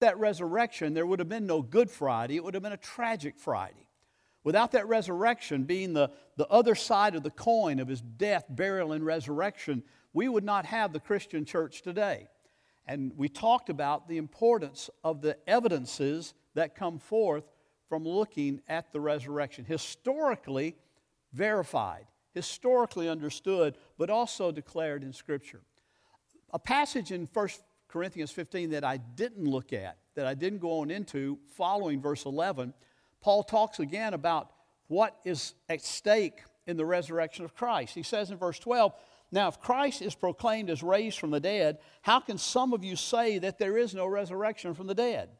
that resurrection, there would have been no Good Friday. It would have been a tragic Friday. Without that resurrection being the, the other side of the coin of his death, burial, and resurrection, we would not have the Christian church today. And we talked about the importance of the evidences that come forth from looking at the resurrection. Historically verified, historically understood, but also declared in Scripture. A passage in 1 Corinthians 15 that I didn't look at, that I didn't go on into, following verse 11, Paul talks again about what is at stake in the resurrection of Christ. He says in verse 12, Now, if Christ is proclaimed as raised from the dead, how can some of you say that there is no resurrection from the dead?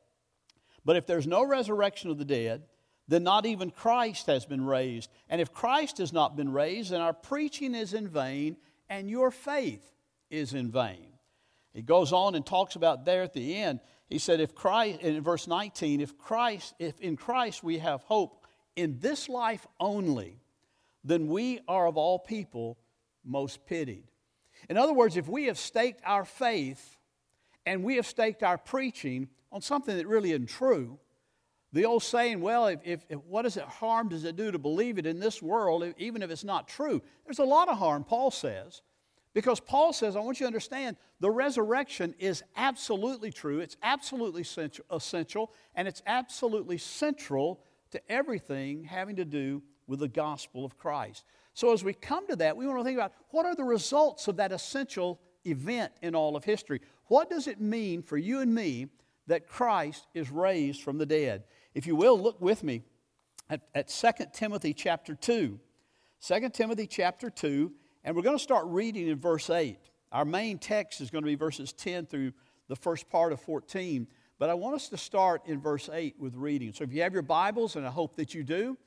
But if there's no resurrection of the dead, then not even Christ has been raised. And if Christ has not been raised, then our preaching is in vain and your faith is in vain. He goes on and talks about there at the end. He said, if Christ, in verse 19, if Christ, if in Christ we have hope in this life only, then we are of all people most pitied. In other words, if we have staked our faith and we have staked our preaching on something that really isn't true, the old saying, well, if, if, if, what does it harm does it do to believe it in this world, even if it's not true? There's a lot of harm, Paul says. Because Paul says, I want you to understand, the resurrection is absolutely true, it's absolutely essential, and it's absolutely central to everything having to do with the gospel of Christ. So, as we come to that, we want to think about what are the results of that essential event in all of history? What does it mean for you and me that Christ is raised from the dead? If you will, look with me at, at 2 Timothy chapter 2. 2 Timothy chapter 2 and we're going to start reading in verse 8. Our main text is going to be verses 10 through the first part of 14. But I want us to start in verse 8 with reading. So if you have your Bibles, and I hope that you do,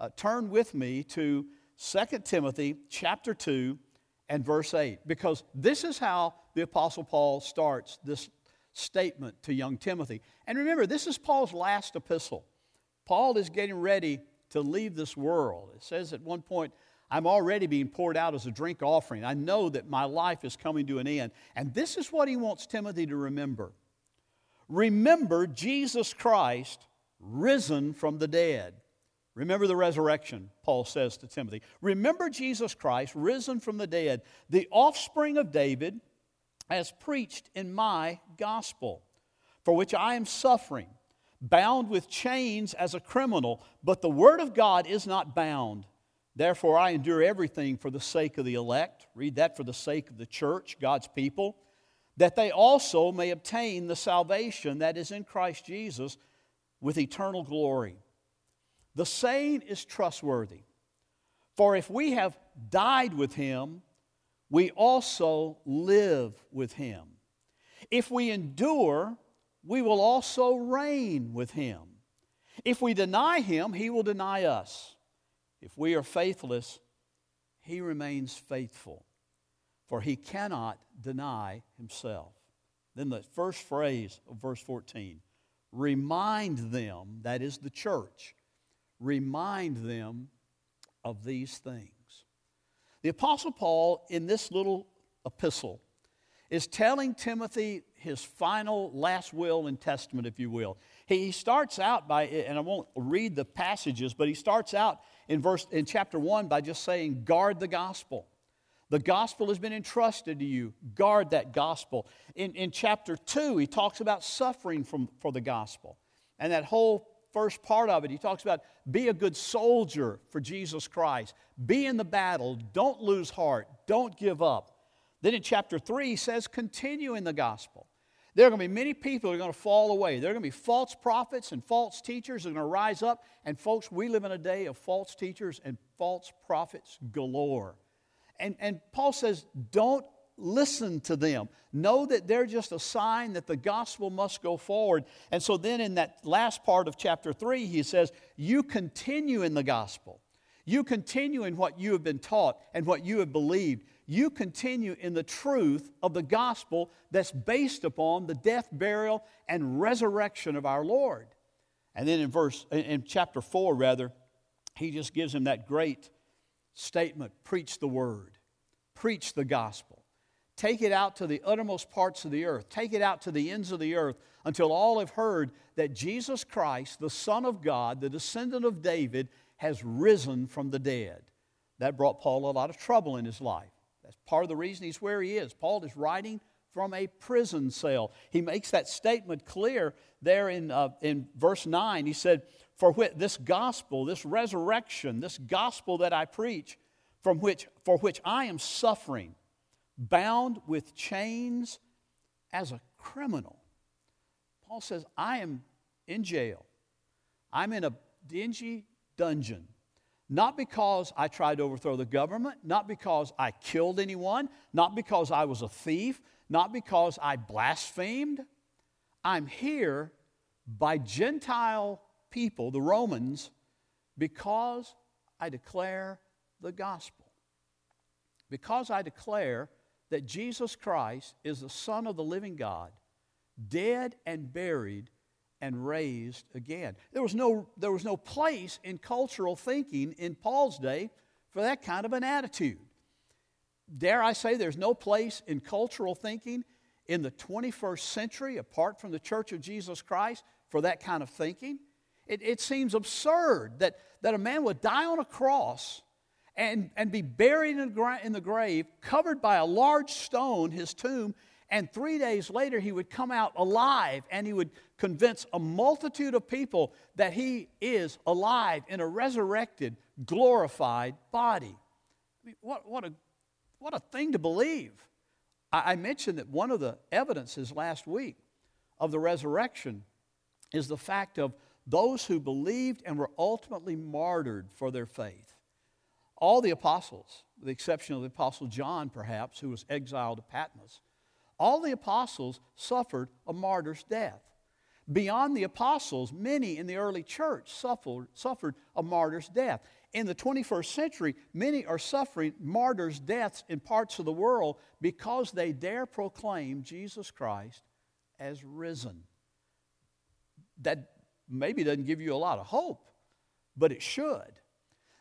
uh, turn with me to 2 Timothy chapter 2 and verse 8, because this is how the Apostle Paul starts this statement to young Timothy. And remember, this is Paul's last epistle. Paul is getting ready to leave this world. It says at one point, I'm already being poured out as a drink offering. I know that my life is coming to an end. And this is what he wants Timothy to remember Remember Jesus Christ risen from the dead. Remember the resurrection, Paul says to Timothy. Remember Jesus Christ risen from the dead, the offspring of David, as preached in my gospel, for which I am suffering, bound with chains as a criminal, but the word of God is not bound. Therefore, I endure everything for the sake of the elect. Read that for the sake of the church, God's people, that they also may obtain the salvation that is in Christ Jesus with eternal glory. The saying is trustworthy. For if we have died with him, we also live with him. If we endure, we will also reign with him. If we deny him, he will deny us. If we are faithless, he remains faithful, for he cannot deny himself. Then the first phrase of verse 14 remind them, that is the church, remind them of these things. The Apostle Paul, in this little epistle, is telling Timothy his final last will and testament, if you will. He starts out by, and I won't read the passages, but he starts out in verse in chapter 1 by just saying guard the gospel. The gospel has been entrusted to you. Guard that gospel. In, in chapter 2 he talks about suffering from, for the gospel. And that whole first part of it he talks about be a good soldier for jesus christ. Be in the battle. Don't lose heart. Don't give up. Then in chapter 3 he says continue in the gospel there are going to be many people who are going to fall away. There are going to be false prophets and false teachers who are going to rise up. And, folks, we live in a day of false teachers and false prophets galore. And, and Paul says, don't listen to them. Know that they're just a sign that the gospel must go forward. And so then in that last part of chapter 3, he says, You continue in the gospel. You continue in what you have been taught and what you have believed you continue in the truth of the gospel that's based upon the death, burial, and resurrection of our Lord. And then in verse, in chapter 4, rather, he just gives him that great statement preach the word, preach the gospel. Take it out to the uttermost parts of the earth. Take it out to the ends of the earth until all have heard that Jesus Christ, the Son of God, the descendant of David, has risen from the dead. That brought Paul a lot of trouble in his life. That's part of the reason he's where he is. Paul is writing from a prison cell. He makes that statement clear there in, uh, in verse 9. He said, For which, this gospel, this resurrection, this gospel that I preach, from which, for which I am suffering, bound with chains as a criminal. Paul says, I am in jail. I'm in a dingy dungeon. Not because I tried to overthrow the government, not because I killed anyone, not because I was a thief, not because I blasphemed. I'm here by Gentile people, the Romans, because I declare the gospel. Because I declare that Jesus Christ is the Son of the living God, dead and buried and raised again. There was no, there was no place in cultural thinking in Paul's day for that kind of an attitude. Dare I say, there's no place in cultural thinking in the 21st century, apart from the Church of Jesus Christ, for that kind of thinking. It, it seems absurd that, that a man would die on a cross and, and be buried in the, in the grave, covered by a large stone, his tomb, and three days later he would come out alive and he would convince a multitude of people that he is alive in a resurrected, glorified body. I mean, what, what, a, what a thing to believe. I, I mentioned that one of the evidences last week of the resurrection is the fact of those who believed and were ultimately martyred for their faith all the apostles, with the exception of the apostle John, perhaps, who was exiled to Patmos, all the apostles suffered a martyr's death. Beyond the apostles, many in the early church suffered, suffered a martyr's death. In the 21st century, many are suffering martyrs' deaths in parts of the world because they dare proclaim Jesus Christ as risen. That maybe doesn't give you a lot of hope, but it should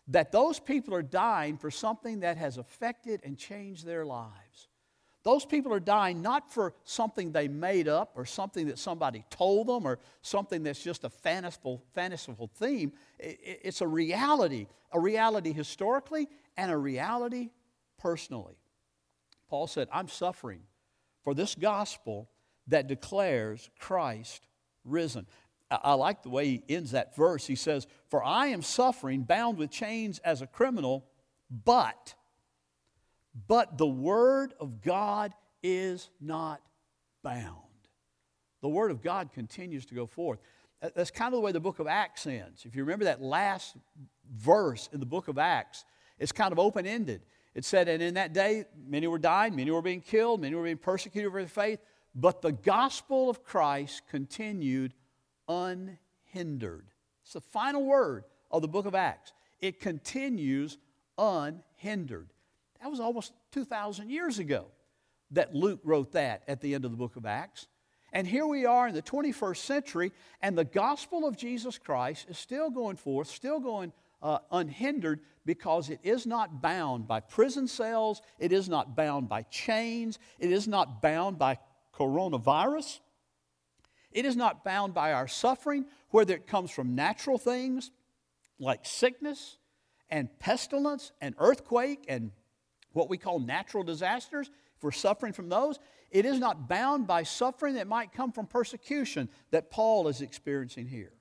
that those people are dying for something that has affected and changed their lives. Those people are dying not for something they made up or something that somebody told them or something that's just a fanciful, fanciful theme. It's a reality, a reality historically and a reality personally. Paul said, I'm suffering for this gospel that declares Christ risen. I like the way he ends that verse. He says, For I am suffering, bound with chains as a criminal, but, but the word of God is not bound. The word of God continues to go forth. That's kind of the way the book of Acts ends. If you remember that last verse in the book of Acts, it's kind of open ended. It said, And in that day, many were dying, many were being killed, many were being persecuted for their faith, but the gospel of Christ continued unhindered. It's the final word of the book of Acts. It continues unhindered. That was almost 2,000 years ago that Luke wrote that at the end of the book of Acts. And here we are in the 21st century, and the gospel of Jesus Christ is still going forth, still going uh, unhindered because it is not bound by prison cells, it is not bound by chains, it is not bound by coronavirus. It is not bound by our suffering, whether it comes from natural things like sickness and pestilence and earthquake and what we call natural disasters. If we're suffering from those, it is not bound by suffering that might come from persecution that Paul is experiencing here.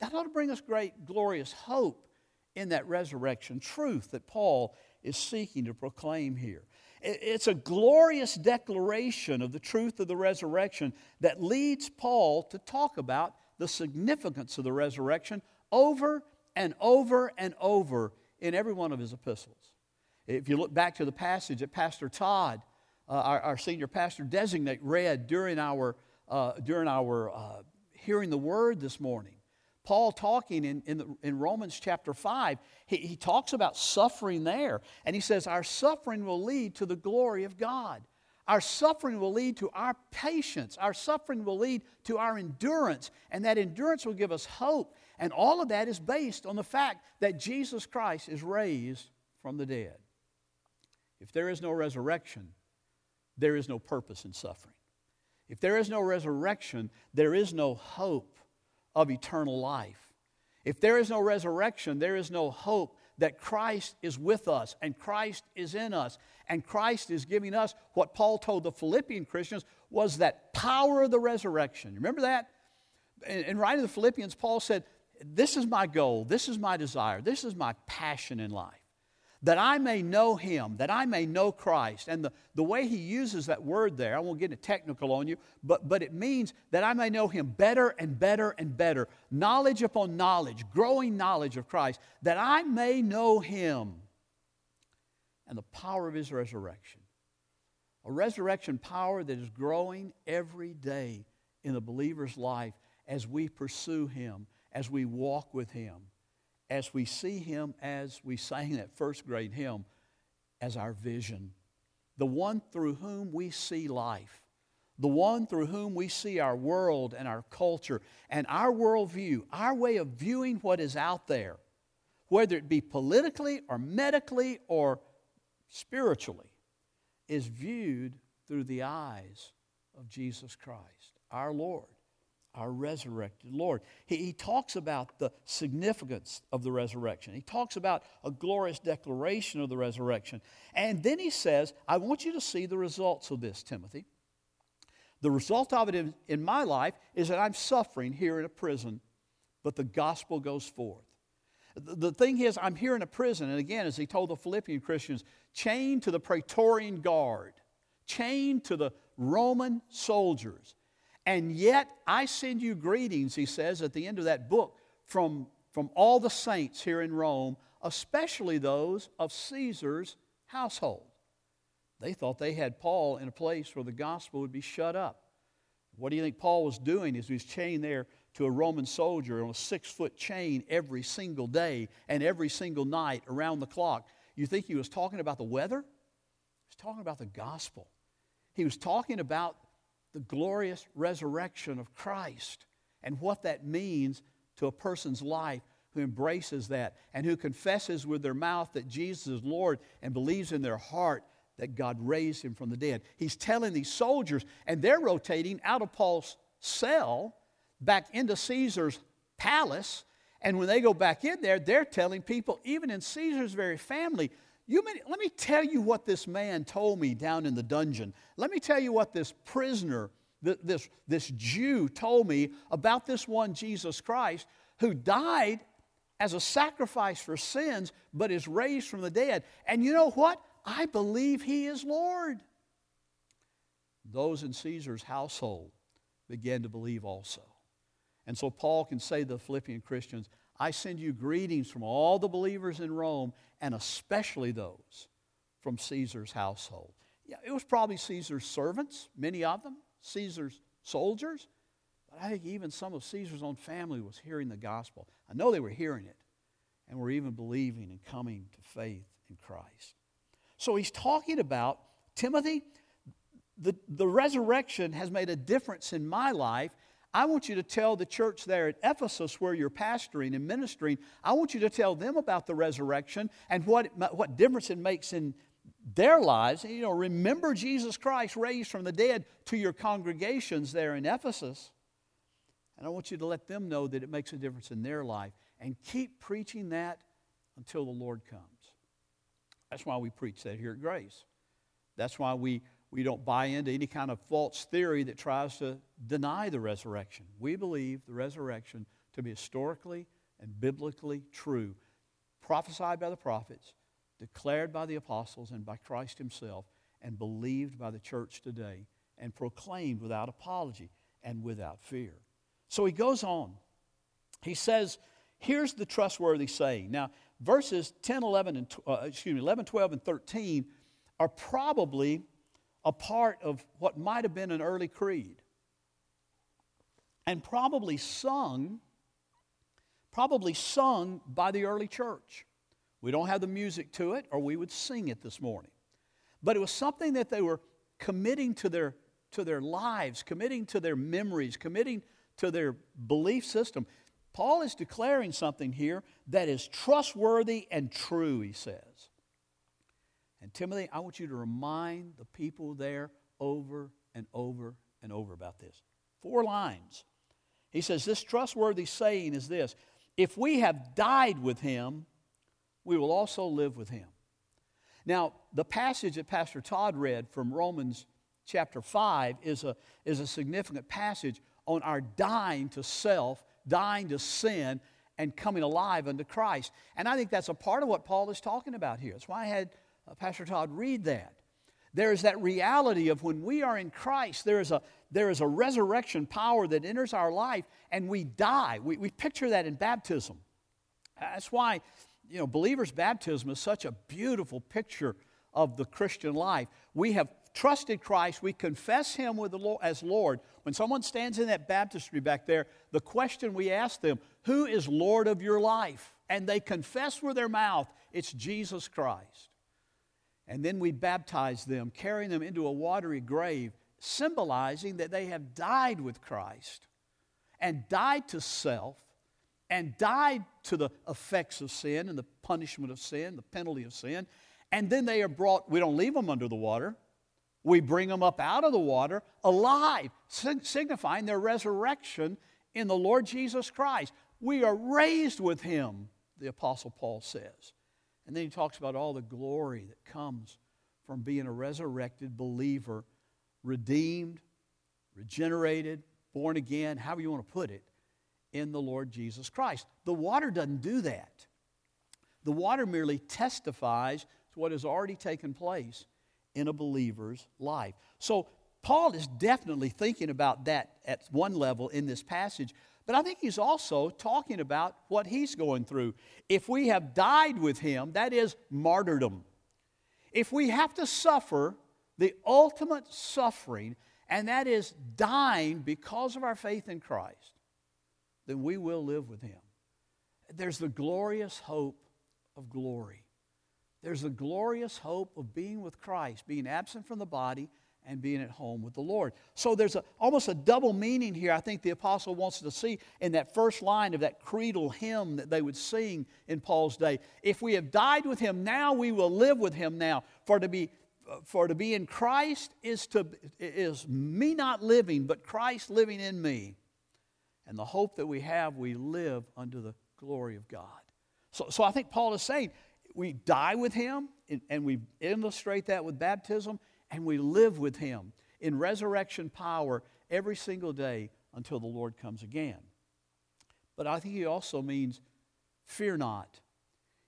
That ought to bring us great, glorious hope in that resurrection truth that Paul is seeking to proclaim here. It's a glorious declaration of the truth of the resurrection that leads Paul to talk about the significance of the resurrection over and over and over in every one of his epistles. If you look back to the passage that Pastor Todd, uh, our, our, senior pastor designate, read during our, uh, during our uh, hearing the word this morning, Paul talking in, in, the, in, Romans chapter 5, he, he talks about suffering there. And he says, Our suffering will lead to the glory of God. Our suffering will lead to our patience. Our suffering will lead to our endurance. And that endurance will give us hope. And all of that is based on the fact that Jesus Christ is raised from the dead. If there is no resurrection, there is no purpose in suffering. If there is no resurrection, there is no hope of eternal life. If there is no resurrection, there is no hope that Christ is with us and Christ is in us and Christ is giving us what Paul told the Philippian Christians was that power of the resurrection. Remember that? In, in writing to the Philippians, Paul said, This is my goal, this is my desire, this is my passion in life that I may know him, that I may know Christ. And the, the way he uses that word there, I won't get it technical on you, but, but it means that I may know him better and better and better. Knowledge upon knowledge, growing knowledge of Christ, that I may know him and the power of his resurrection. A resurrection power that is growing every day in the believer's life as we pursue him, as we walk with him as we see Him as we sang that first grade hymn, as our vision, the one through whom we see life, the one through whom we see our world and our culture and our worldview, our way of viewing what is out there, whether it be politically or medically or spiritually, is viewed through the eyes of Jesus Christ, our Lord our resurrected Lord. He, he, talks about the significance of the resurrection. He talks about a glorious declaration of the resurrection. And then he says, I want you to see the results of this, Timothy. The result of it in, in my life is that I'm suffering here in a prison, but the gospel goes forth. The, the thing is, I'm here in a prison, and again, as he told the Philippian Christians, chained to the Praetorian Guard, chained to the Roman soldiers and yet I send you greetings, he says at the end of that book, from, from all the saints here in Rome, especially those of Caesar's household. They thought they had Paul in a place where the gospel would be shut up. What do you think Paul was doing as he was chained there to a Roman soldier on a six foot chain every single day and every single night around the clock? You think he was talking about the weather? He was talking about the gospel. He was talking about the glorious resurrection of Christ and what that means to a person's life who embraces that and who confesses with their mouth that Jesus is Lord and believes in their heart that God raised him from the dead. He's telling these soldiers, and they're rotating out of Paul's cell back into Caesar's palace. And when they go back in there, they're telling people, even in Caesar's very family, you may, let me tell you what this man told me down in the dungeon. Let me tell you what this prisoner, this, this Jew, told me about this one Jesus Christ who died as a sacrifice for sins, but is raised from the dead. And you know what? I believe he is Lord. Those in Caesar's household began to believe also. And so Paul can say to the Philippian Christians, I send you greetings from all the believers in Rome, and especially those from Caesar's household. Yeah, it was probably Caesar's servants, many of them, Caesar's soldiers, but I think even some of Caesar's own family was hearing the gospel. I know they were hearing it, and were even believing and coming to faith in Christ. So he's talking about Timothy, the, the resurrection has made a difference in my life, I want you to tell the church there at Ephesus where you're pastoring and ministering, I want you to tell them about the resurrection and what, what difference it makes in their lives. You know, remember Jesus Christ raised from the dead to your congregations there in Ephesus. And I want you to let them know that it makes a difference in their life and keep preaching that until the Lord comes. That's why we preach that here at Grace. That's why we we don't buy into any kind of false theory that tries to deny the resurrection. We believe the resurrection to be historically and biblically true, prophesied by the prophets, declared by the apostles and by Christ Himself, and believed by the church today, and proclaimed without apology and without fear. So he goes on. He says, here's the trustworthy saying. Now, verses 10, 11, and, uh, excuse me, 11, 12, and 13 are probably a part of what might have been an early creed. And probably sung probably sung by the early church. We don't have the music to it or we would sing it this morning. But it was something that they were committing to their to their lives committing to their memories committing to their belief system. Paul is declaring something here that is trustworthy and true he says and Timothy, I want you to remind the people there over and over and over about this. Four lines. He says, This trustworthy saying is this if we have died with him, we will also live with him. Now, the passage that Pastor Todd read from Romans chapter 5 is a, is a significant passage on our dying to self, dying to sin, and coming alive unto Christ. And I think that's a part of what Paul is talking about here. That's why I had Uh, Pastor Todd read that. There is that reality of when we are in Christ, there is a, there is a resurrection power that enters our life and we die. We, we picture that in baptism. That's why, you know, believers' baptism is such a beautiful picture of the Christian life. We have trusted Christ, we confess Him with the Lord, as Lord. When someone stands in that baptistry back there, the question we ask them, Who is Lord of your life? And they confess with their mouth, It's Jesus Christ. And then we baptize them, carrying them into a watery grave, symbolizing that they have died with Christ and died to self and died to the effects of sin and the punishment of sin, the penalty of sin. And then they are brought, we don't leave them under the water, we bring them up out of the water alive, signifying their resurrection in the Lord Jesus Christ. We are raised with him, the Apostle Paul says. And then he talks about all the glory that comes from being a resurrected believer, redeemed, regenerated, born again, however you want to put it, in the Lord Jesus Christ. The water doesn't do that. The water merely testifies to what has already taken place in a believer's life. So, Paul is definitely thinking about that at one level in this passage, but I think he's also talking about what he's going through. If we have died with him, that is martyrdom. If we have to suffer the ultimate suffering, and that is dying because of our faith in Christ, then we will live with him. There's the glorious hope of glory. There's the glorious hope of being with Christ, being absent from the body and being at home with the Lord. So there's a, almost a double meaning here, I think the apostle wants to see in that first line of that creedal hymn that they would sing in Paul's day. If we have died with him now, we will live with him now. For to be, for to be in Christ is, to, is me not living, but Christ living in me. And the hope that we have, we live under the glory of God. So, so I think Paul is saying we die with him, and we illustrate that with baptism and we live with him in resurrection power every single day until the Lord comes again. But I think he also means fear not.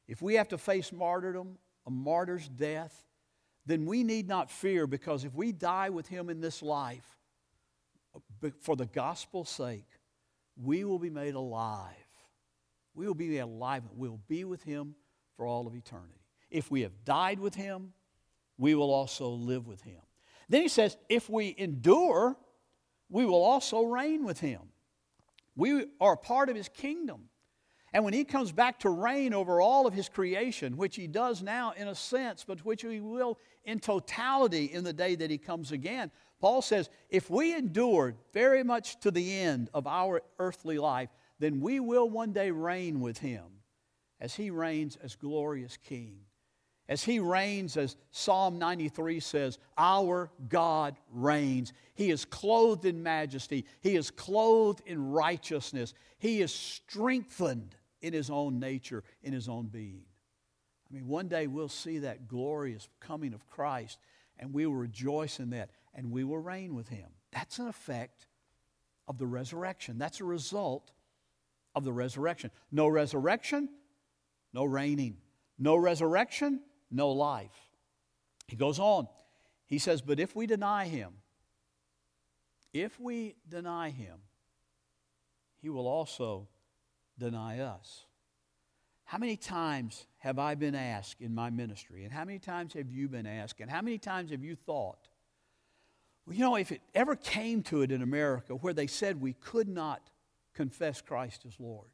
If we have to face martyrdom, a martyr's death, then we need not fear because if we die with him in this life for the gospel's sake, we will be made alive. We will be alive. We'll be with him for all of eternity. If we have died with him, we will also live with him. Then he says, if we endure, we will also reign with him. We are part of his kingdom. And when he comes back to reign over all of his creation, which he does now in a sense, but which he will in totality in the day that he comes again, Paul says, if we endure very much to the end of our earthly life, then we will one day reign with him as he reigns as glorious king. As he reigns, as Psalm 93 says, our God reigns. He is clothed in majesty, he is clothed in righteousness, he is strengthened in his own nature, in his own being. I mean, one day we'll see that glorious coming of Christ, and we will rejoice in that, and we will reign with him. That's an effect of the resurrection. That's a result of the resurrection. No resurrection, no reigning. No resurrection, no life. He goes on. He says, But if we deny him, if we deny him, he will also deny us. How many times have I been asked in my ministry? And how many times have you been asked? And how many times have you thought? Well, you know, if it ever came to it in America where they said we could not confess Christ as Lord,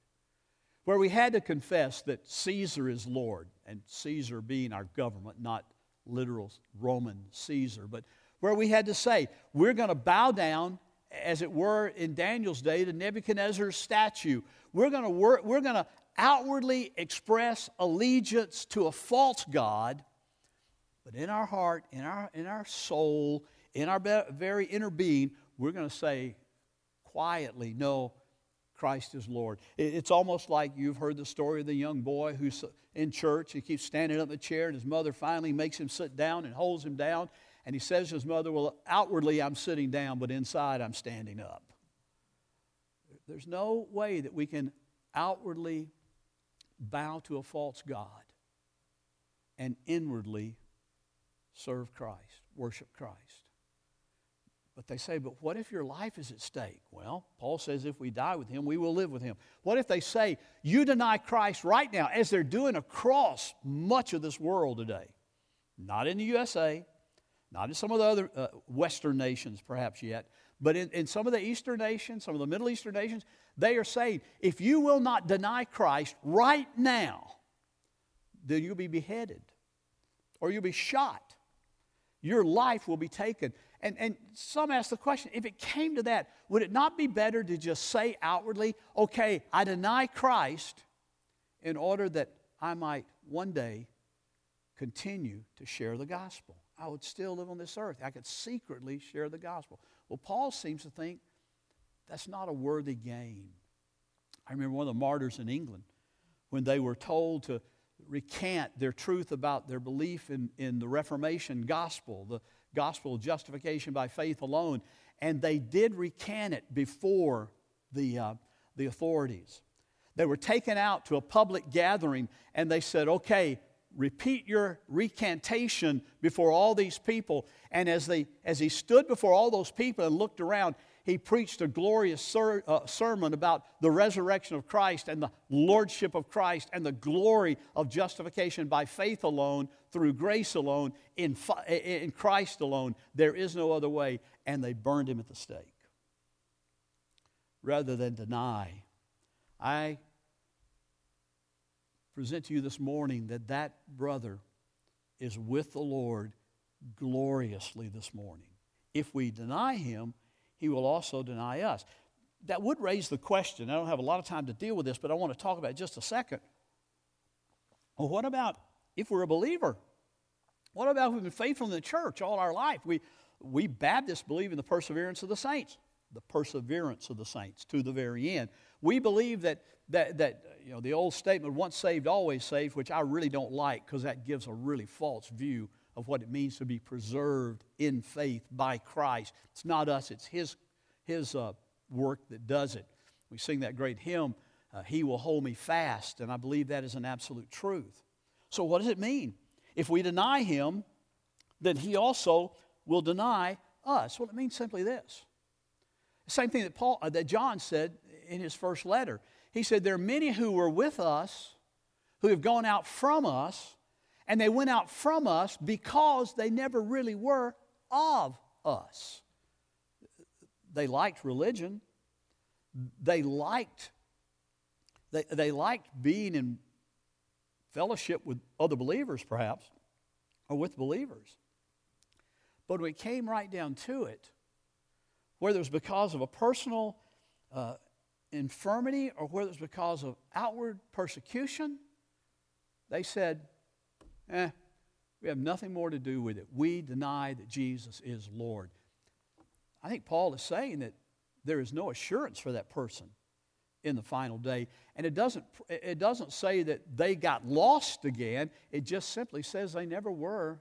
where we had to confess that Caesar is Lord, and Caesar being our government, not literal Roman Caesar, but where we had to say, we're going to bow down, as it were in Daniel's day, to Nebuchadnezzar's statue. We're going to, work, we're going to outwardly express allegiance to a false God, but in our heart, in our, in our soul, in our very inner being, we're going to say quietly, No, Christ is Lord. It's almost like you've heard the story of the young boy who's in church. He keeps standing up in the chair, and his mother finally makes him sit down and holds him down. And he says to his mother, Well, outwardly I'm sitting down, but inside I'm standing up. There's no way that we can outwardly bow to a false God and inwardly serve Christ, worship Christ. But they say, but what if your life is at stake? Well, Paul says if we die with him, we will live with him. What if they say, you deny Christ right now, as they're doing across much of this world today? Not in the USA, not in some of the other uh, Western nations perhaps yet, but in, in some of the Eastern nations, some of the Middle Eastern nations, they are saying, if you will not deny Christ right now, then you'll be beheaded or you'll be shot. Your life will be taken. And, and some ask the question if it came to that, would it not be better to just say outwardly, okay, I deny Christ in order that I might one day continue to share the gospel? I would still live on this earth. I could secretly share the gospel. Well, Paul seems to think that's not a worthy gain. I remember one of the martyrs in England when they were told to recant their truth about their belief in, in the Reformation gospel, the gospel of justification by faith alone, and they did recant it before the, uh, the authorities. They were taken out to a public gathering and they said, okay, repeat your recantation before all these people. And as, they, as he stood before all those people and looked around, he preached a glorious ser- uh, sermon about the resurrection of Christ and the lordship of Christ and the glory of justification by faith alone, through grace alone, in, fi- in Christ alone. There is no other way. And they burned him at the stake. Rather than deny, I present to you this morning that that brother is with the Lord gloriously this morning. If we deny him, he will also deny us. That would raise the question. I don't have a lot of time to deal with this, but I want to talk about just a second. Well, what about if we're a believer? What about if we've been faithful in the church all our life? We, we Baptists believe in the perseverance of the saints, the perseverance of the saints to the very end. We believe that, that, that you know, the old statement, once saved, always saved, which I really don't like because that gives a really false view of what it means to be preserved in faith by Christ. It's not us, it's His, his uh, work that does it. We sing that great hymn, uh, He Will Hold Me Fast, and I believe that is an absolute truth. So, what does it mean? If we deny Him, then He also will deny us. Well, it means simply this. The same thing that, Paul, uh, that John said in his first letter. He said, There are many who were with us, who have gone out from us, and they went out from us because they never really were of us. They liked religion. They liked, they, they liked being in fellowship with other believers, perhaps, or with believers. But when it came right down to it, whether it was because of a personal uh, infirmity or whether it was because of outward persecution, they said, eh, we have nothing more to do with it. We deny that Jesus is Lord. I think Paul is saying that there is no assurance for that person in the final day. And it doesn't, it doesn't say that they got lost again, it just simply says they never were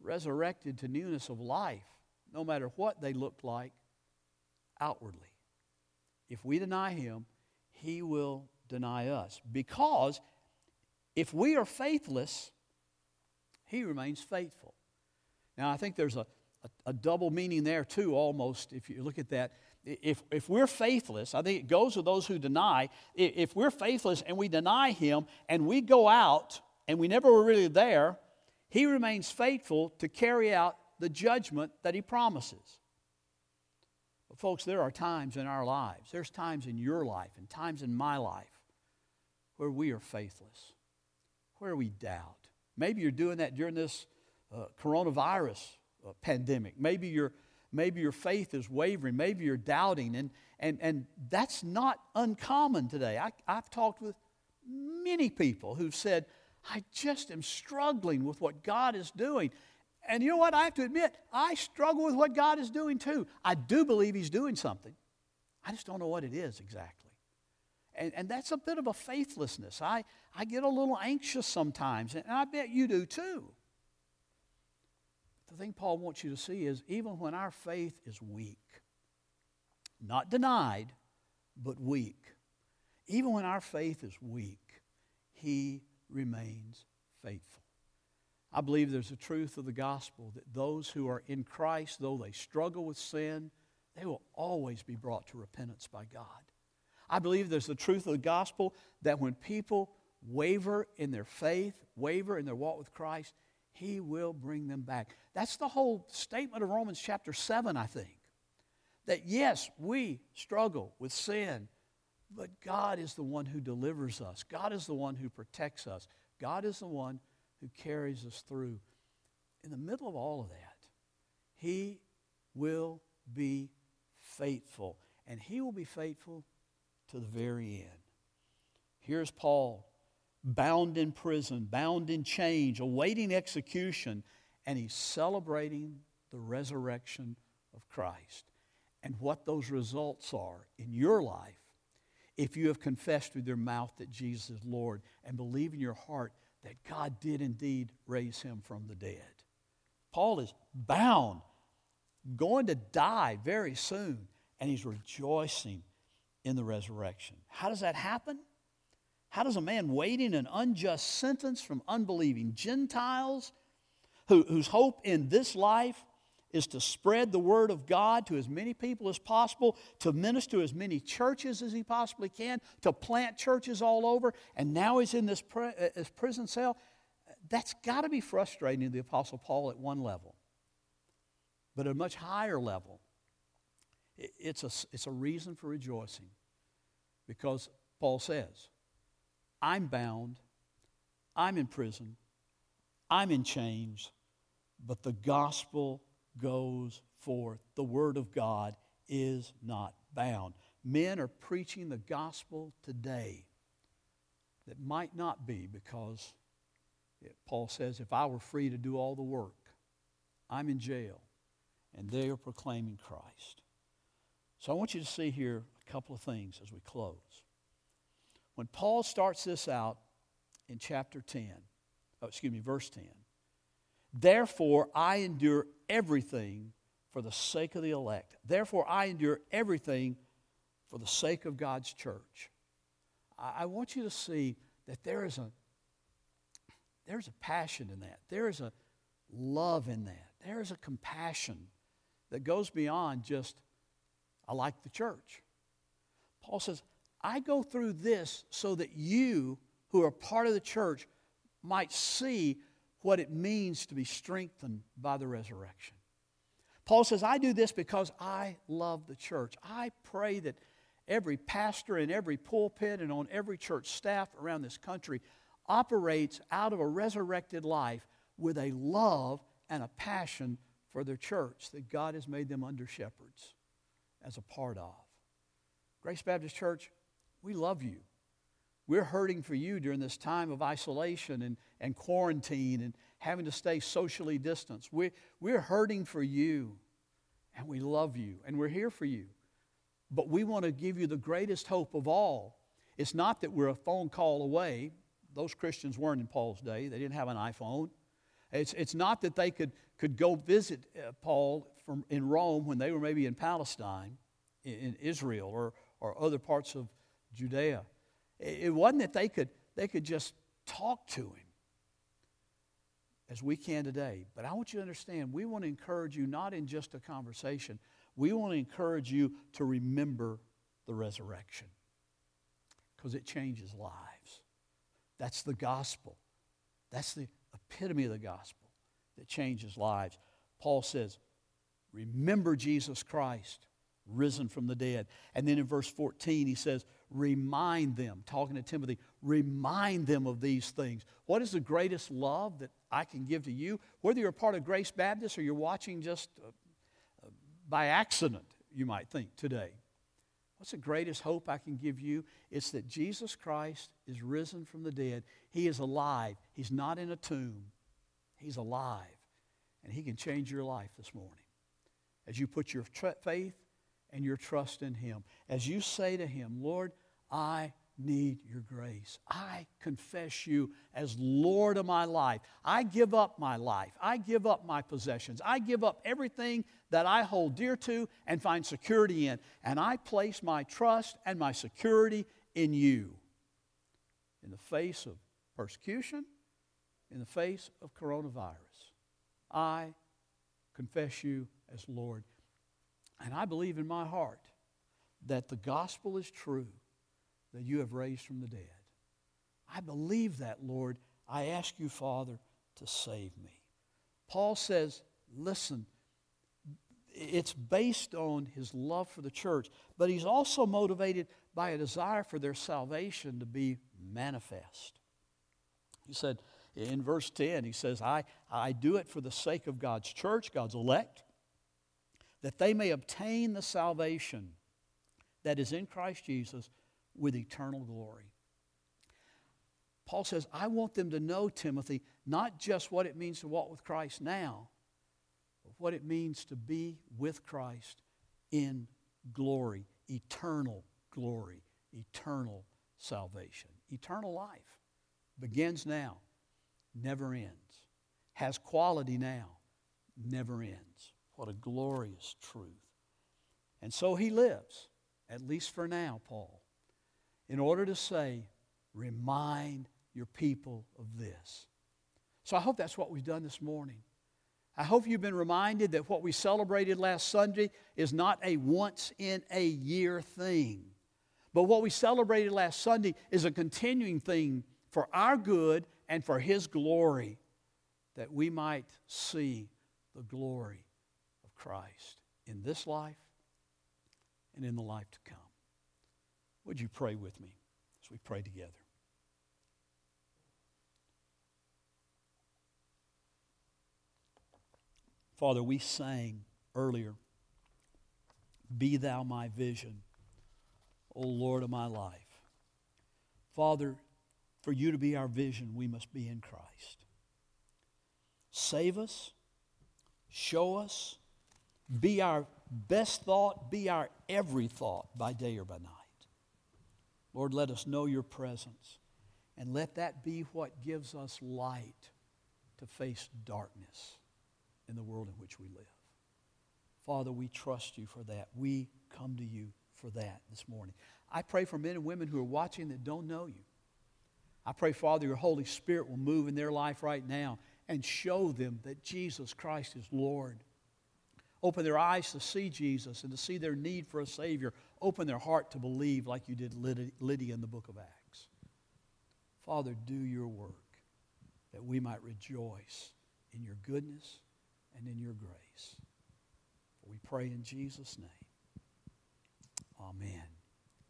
resurrected to newness of life, no matter what they looked like outwardly. If we deny him, he will deny us. Because if we are faithless, he remains faithful. Now, I think there's a, a, a, double meaning there, too, almost, if you look at that. If, if we're faithless, I think it goes with those who deny. If we're faithless and we deny Him and we go out and we never were really there, He remains faithful to carry out the judgment that He promises. But, folks, there are times in our lives, there's times in your life and times in my life where we are faithless, where we doubt Maybe you're doing that during this uh, coronavirus uh, pandemic. Maybe your, maybe your faith is wavering. Maybe you're doubting. And, and, and that's not uncommon today. I, I've talked with many people who've said, I just am struggling with what God is doing. And you know what? I have to admit, I struggle with what God is doing too. I do believe He's doing something. I just don't know what it is exactly. And, and that's a bit of a faithlessness. I, I get a little anxious sometimes, and I bet you do too. The thing Paul wants you to see is even when our faith is weak, not denied, but weak, even when our faith is weak, he remains faithful. I believe there's a truth of the gospel that those who are in Christ, though they struggle with sin, they will always be brought to repentance by God. I believe there's the truth of the gospel that when people waver in their faith, waver in their walk with Christ, He will bring them back. That's the whole statement of Romans chapter 7, I think. That yes, we struggle with sin, but God is the one who delivers us, God is the one who protects us, God is the one who carries us through. In the middle of all of that, He will be faithful, and He will be faithful to the very end. Here's Paul, bound in prison, bound in chains, awaiting execution, and he's celebrating the resurrection of Christ and what those results are in your life if you have confessed with your mouth that Jesus is Lord and believe in your heart that God did indeed raise him from the dead. Paul is bound, going to die very soon, and he's rejoicing in the resurrection. How does that happen? How does a man waiting an unjust sentence from unbelieving Gentiles, who, whose hope in this life is to spread the word of God to as many people as possible, to minister to as many churches as he possibly can, to plant churches all over, and now he's in this, uh, this prison cell. That's got to be frustrating to the Apostle Paul at one level. But at a much higher level, it's a, it's a reason for rejoicing because Paul says, I'm bound, I'm in prison, I'm in chains, but the gospel goes forth. The word of God is not bound. Men are preaching the gospel today that might not be because Paul says, if I were free to do all the work, I'm in jail, and they are proclaiming Christ. So I want you to see here a couple of things as we close. When Paul starts this out in chapter 10, oh, excuse me, verse 10, therefore I endure everything for the sake of the elect. Therefore I endure everything for the sake of God's church. I, I want you to see that there is a there's a passion in that. There is a love in that. There is a compassion that goes beyond just I like the church. Paul says, I go through this so that you, who are part of the church, might see what it means to be strengthened by the resurrection. Paul says, I do this because I love the church. I pray that every pastor in every pulpit and on every church staff around this country operates out of a resurrected life with a love and a passion for their church that God has made them under shepherds as a part of. Grace Baptist Church, we love you. We're hurting for you during this time of isolation and, and quarantine and having to stay socially distanced. We, we're hurting for you, and we love you, and we're here for you. But we want to give you the greatest hope of all. It's not that we're a phone call away. Those Christians weren't in Paul's day, they didn't have an iPhone. It's, it's not that they could, could go visit uh, Paul from, in Rome when they were maybe in Palestine, in, in Israel, or, or other parts of Judea. It, it wasn't that they could, they could just talk to him as we can today. But I want you to understand, we want to encourage you not in just a conversation, we want to encourage you to remember the resurrection because it changes lives. That's the gospel. That's the epitome of the gospel that changes lives. Paul says, Remember Jesus Christ, risen from the dead. And then in verse 14, he says, Remind them, talking to Timothy, remind them of these things. What is the greatest love that I can give to you? Whether you're a part of Grace Baptist or you're watching just uh, uh, by accident, you might think today. What's the greatest hope I can give you? It's that Jesus Christ is risen from the dead. He is alive. He's not in a tomb, He's alive. And He can change your life this morning as you put your tr- faith and your trust in Him. As you say to Him, Lord, I need your grace. I confess you as Lord of my life. I give up my life. I give up my possessions. I give up everything that I hold dear to and find security in. And I place my trust and my security in you. In the face of persecution, in the face of coronavirus, I confess you as Lord. And I believe in my heart that the gospel is true that you have raised from the dead. I believe that, Lord. I ask you, Father, to save me. Paul says, listen, it's based on his love for the church, but he's also motivated by a desire for their salvation to be manifest. He said in verse 10, he says, I, I do it for the sake of God's church, God's elect, that they may obtain the salvation that is in Christ Jesus with eternal glory. Paul says, I want them to know, Timothy, not just what it means to walk with Christ now, but what it means to be with Christ in glory, eternal glory, eternal salvation. Eternal life begins now, never ends, has quality now, never ends. What a glorious truth. And so he lives, at least for now, Paul in order to say, remind your people of this. So I hope that's what we've done this morning. I hope you've been reminded that what we celebrated last Sunday is not a once in a year thing. But what we celebrated last Sunday is a continuing thing for our good and for His glory, that we might see the glory of Christ in this life and in the life to come. Would you pray with me as we pray together? Father, we sang earlier, Be thou my vision, O Lord of my life. Father, for you to be our vision, we must be in Christ. Save us, show us, be our best thought, be our every thought by day or by night. Lord, let us know your presence. And let that be what gives us light to face darkness in the world in which we live. Father, we trust you for that. We come to you for that this morning. I pray for men and women who are watching that don't know you. I pray, Father, your Holy Spirit will move in their life right now and show them that Jesus Christ is Lord. Open their eyes to see Jesus and to see their need for a Savior. Open their heart to believe like you did Lydia in the book of Acts. Father, do your work that we might rejoice in your goodness and in your grace. We pray in Jesus' name. Amen.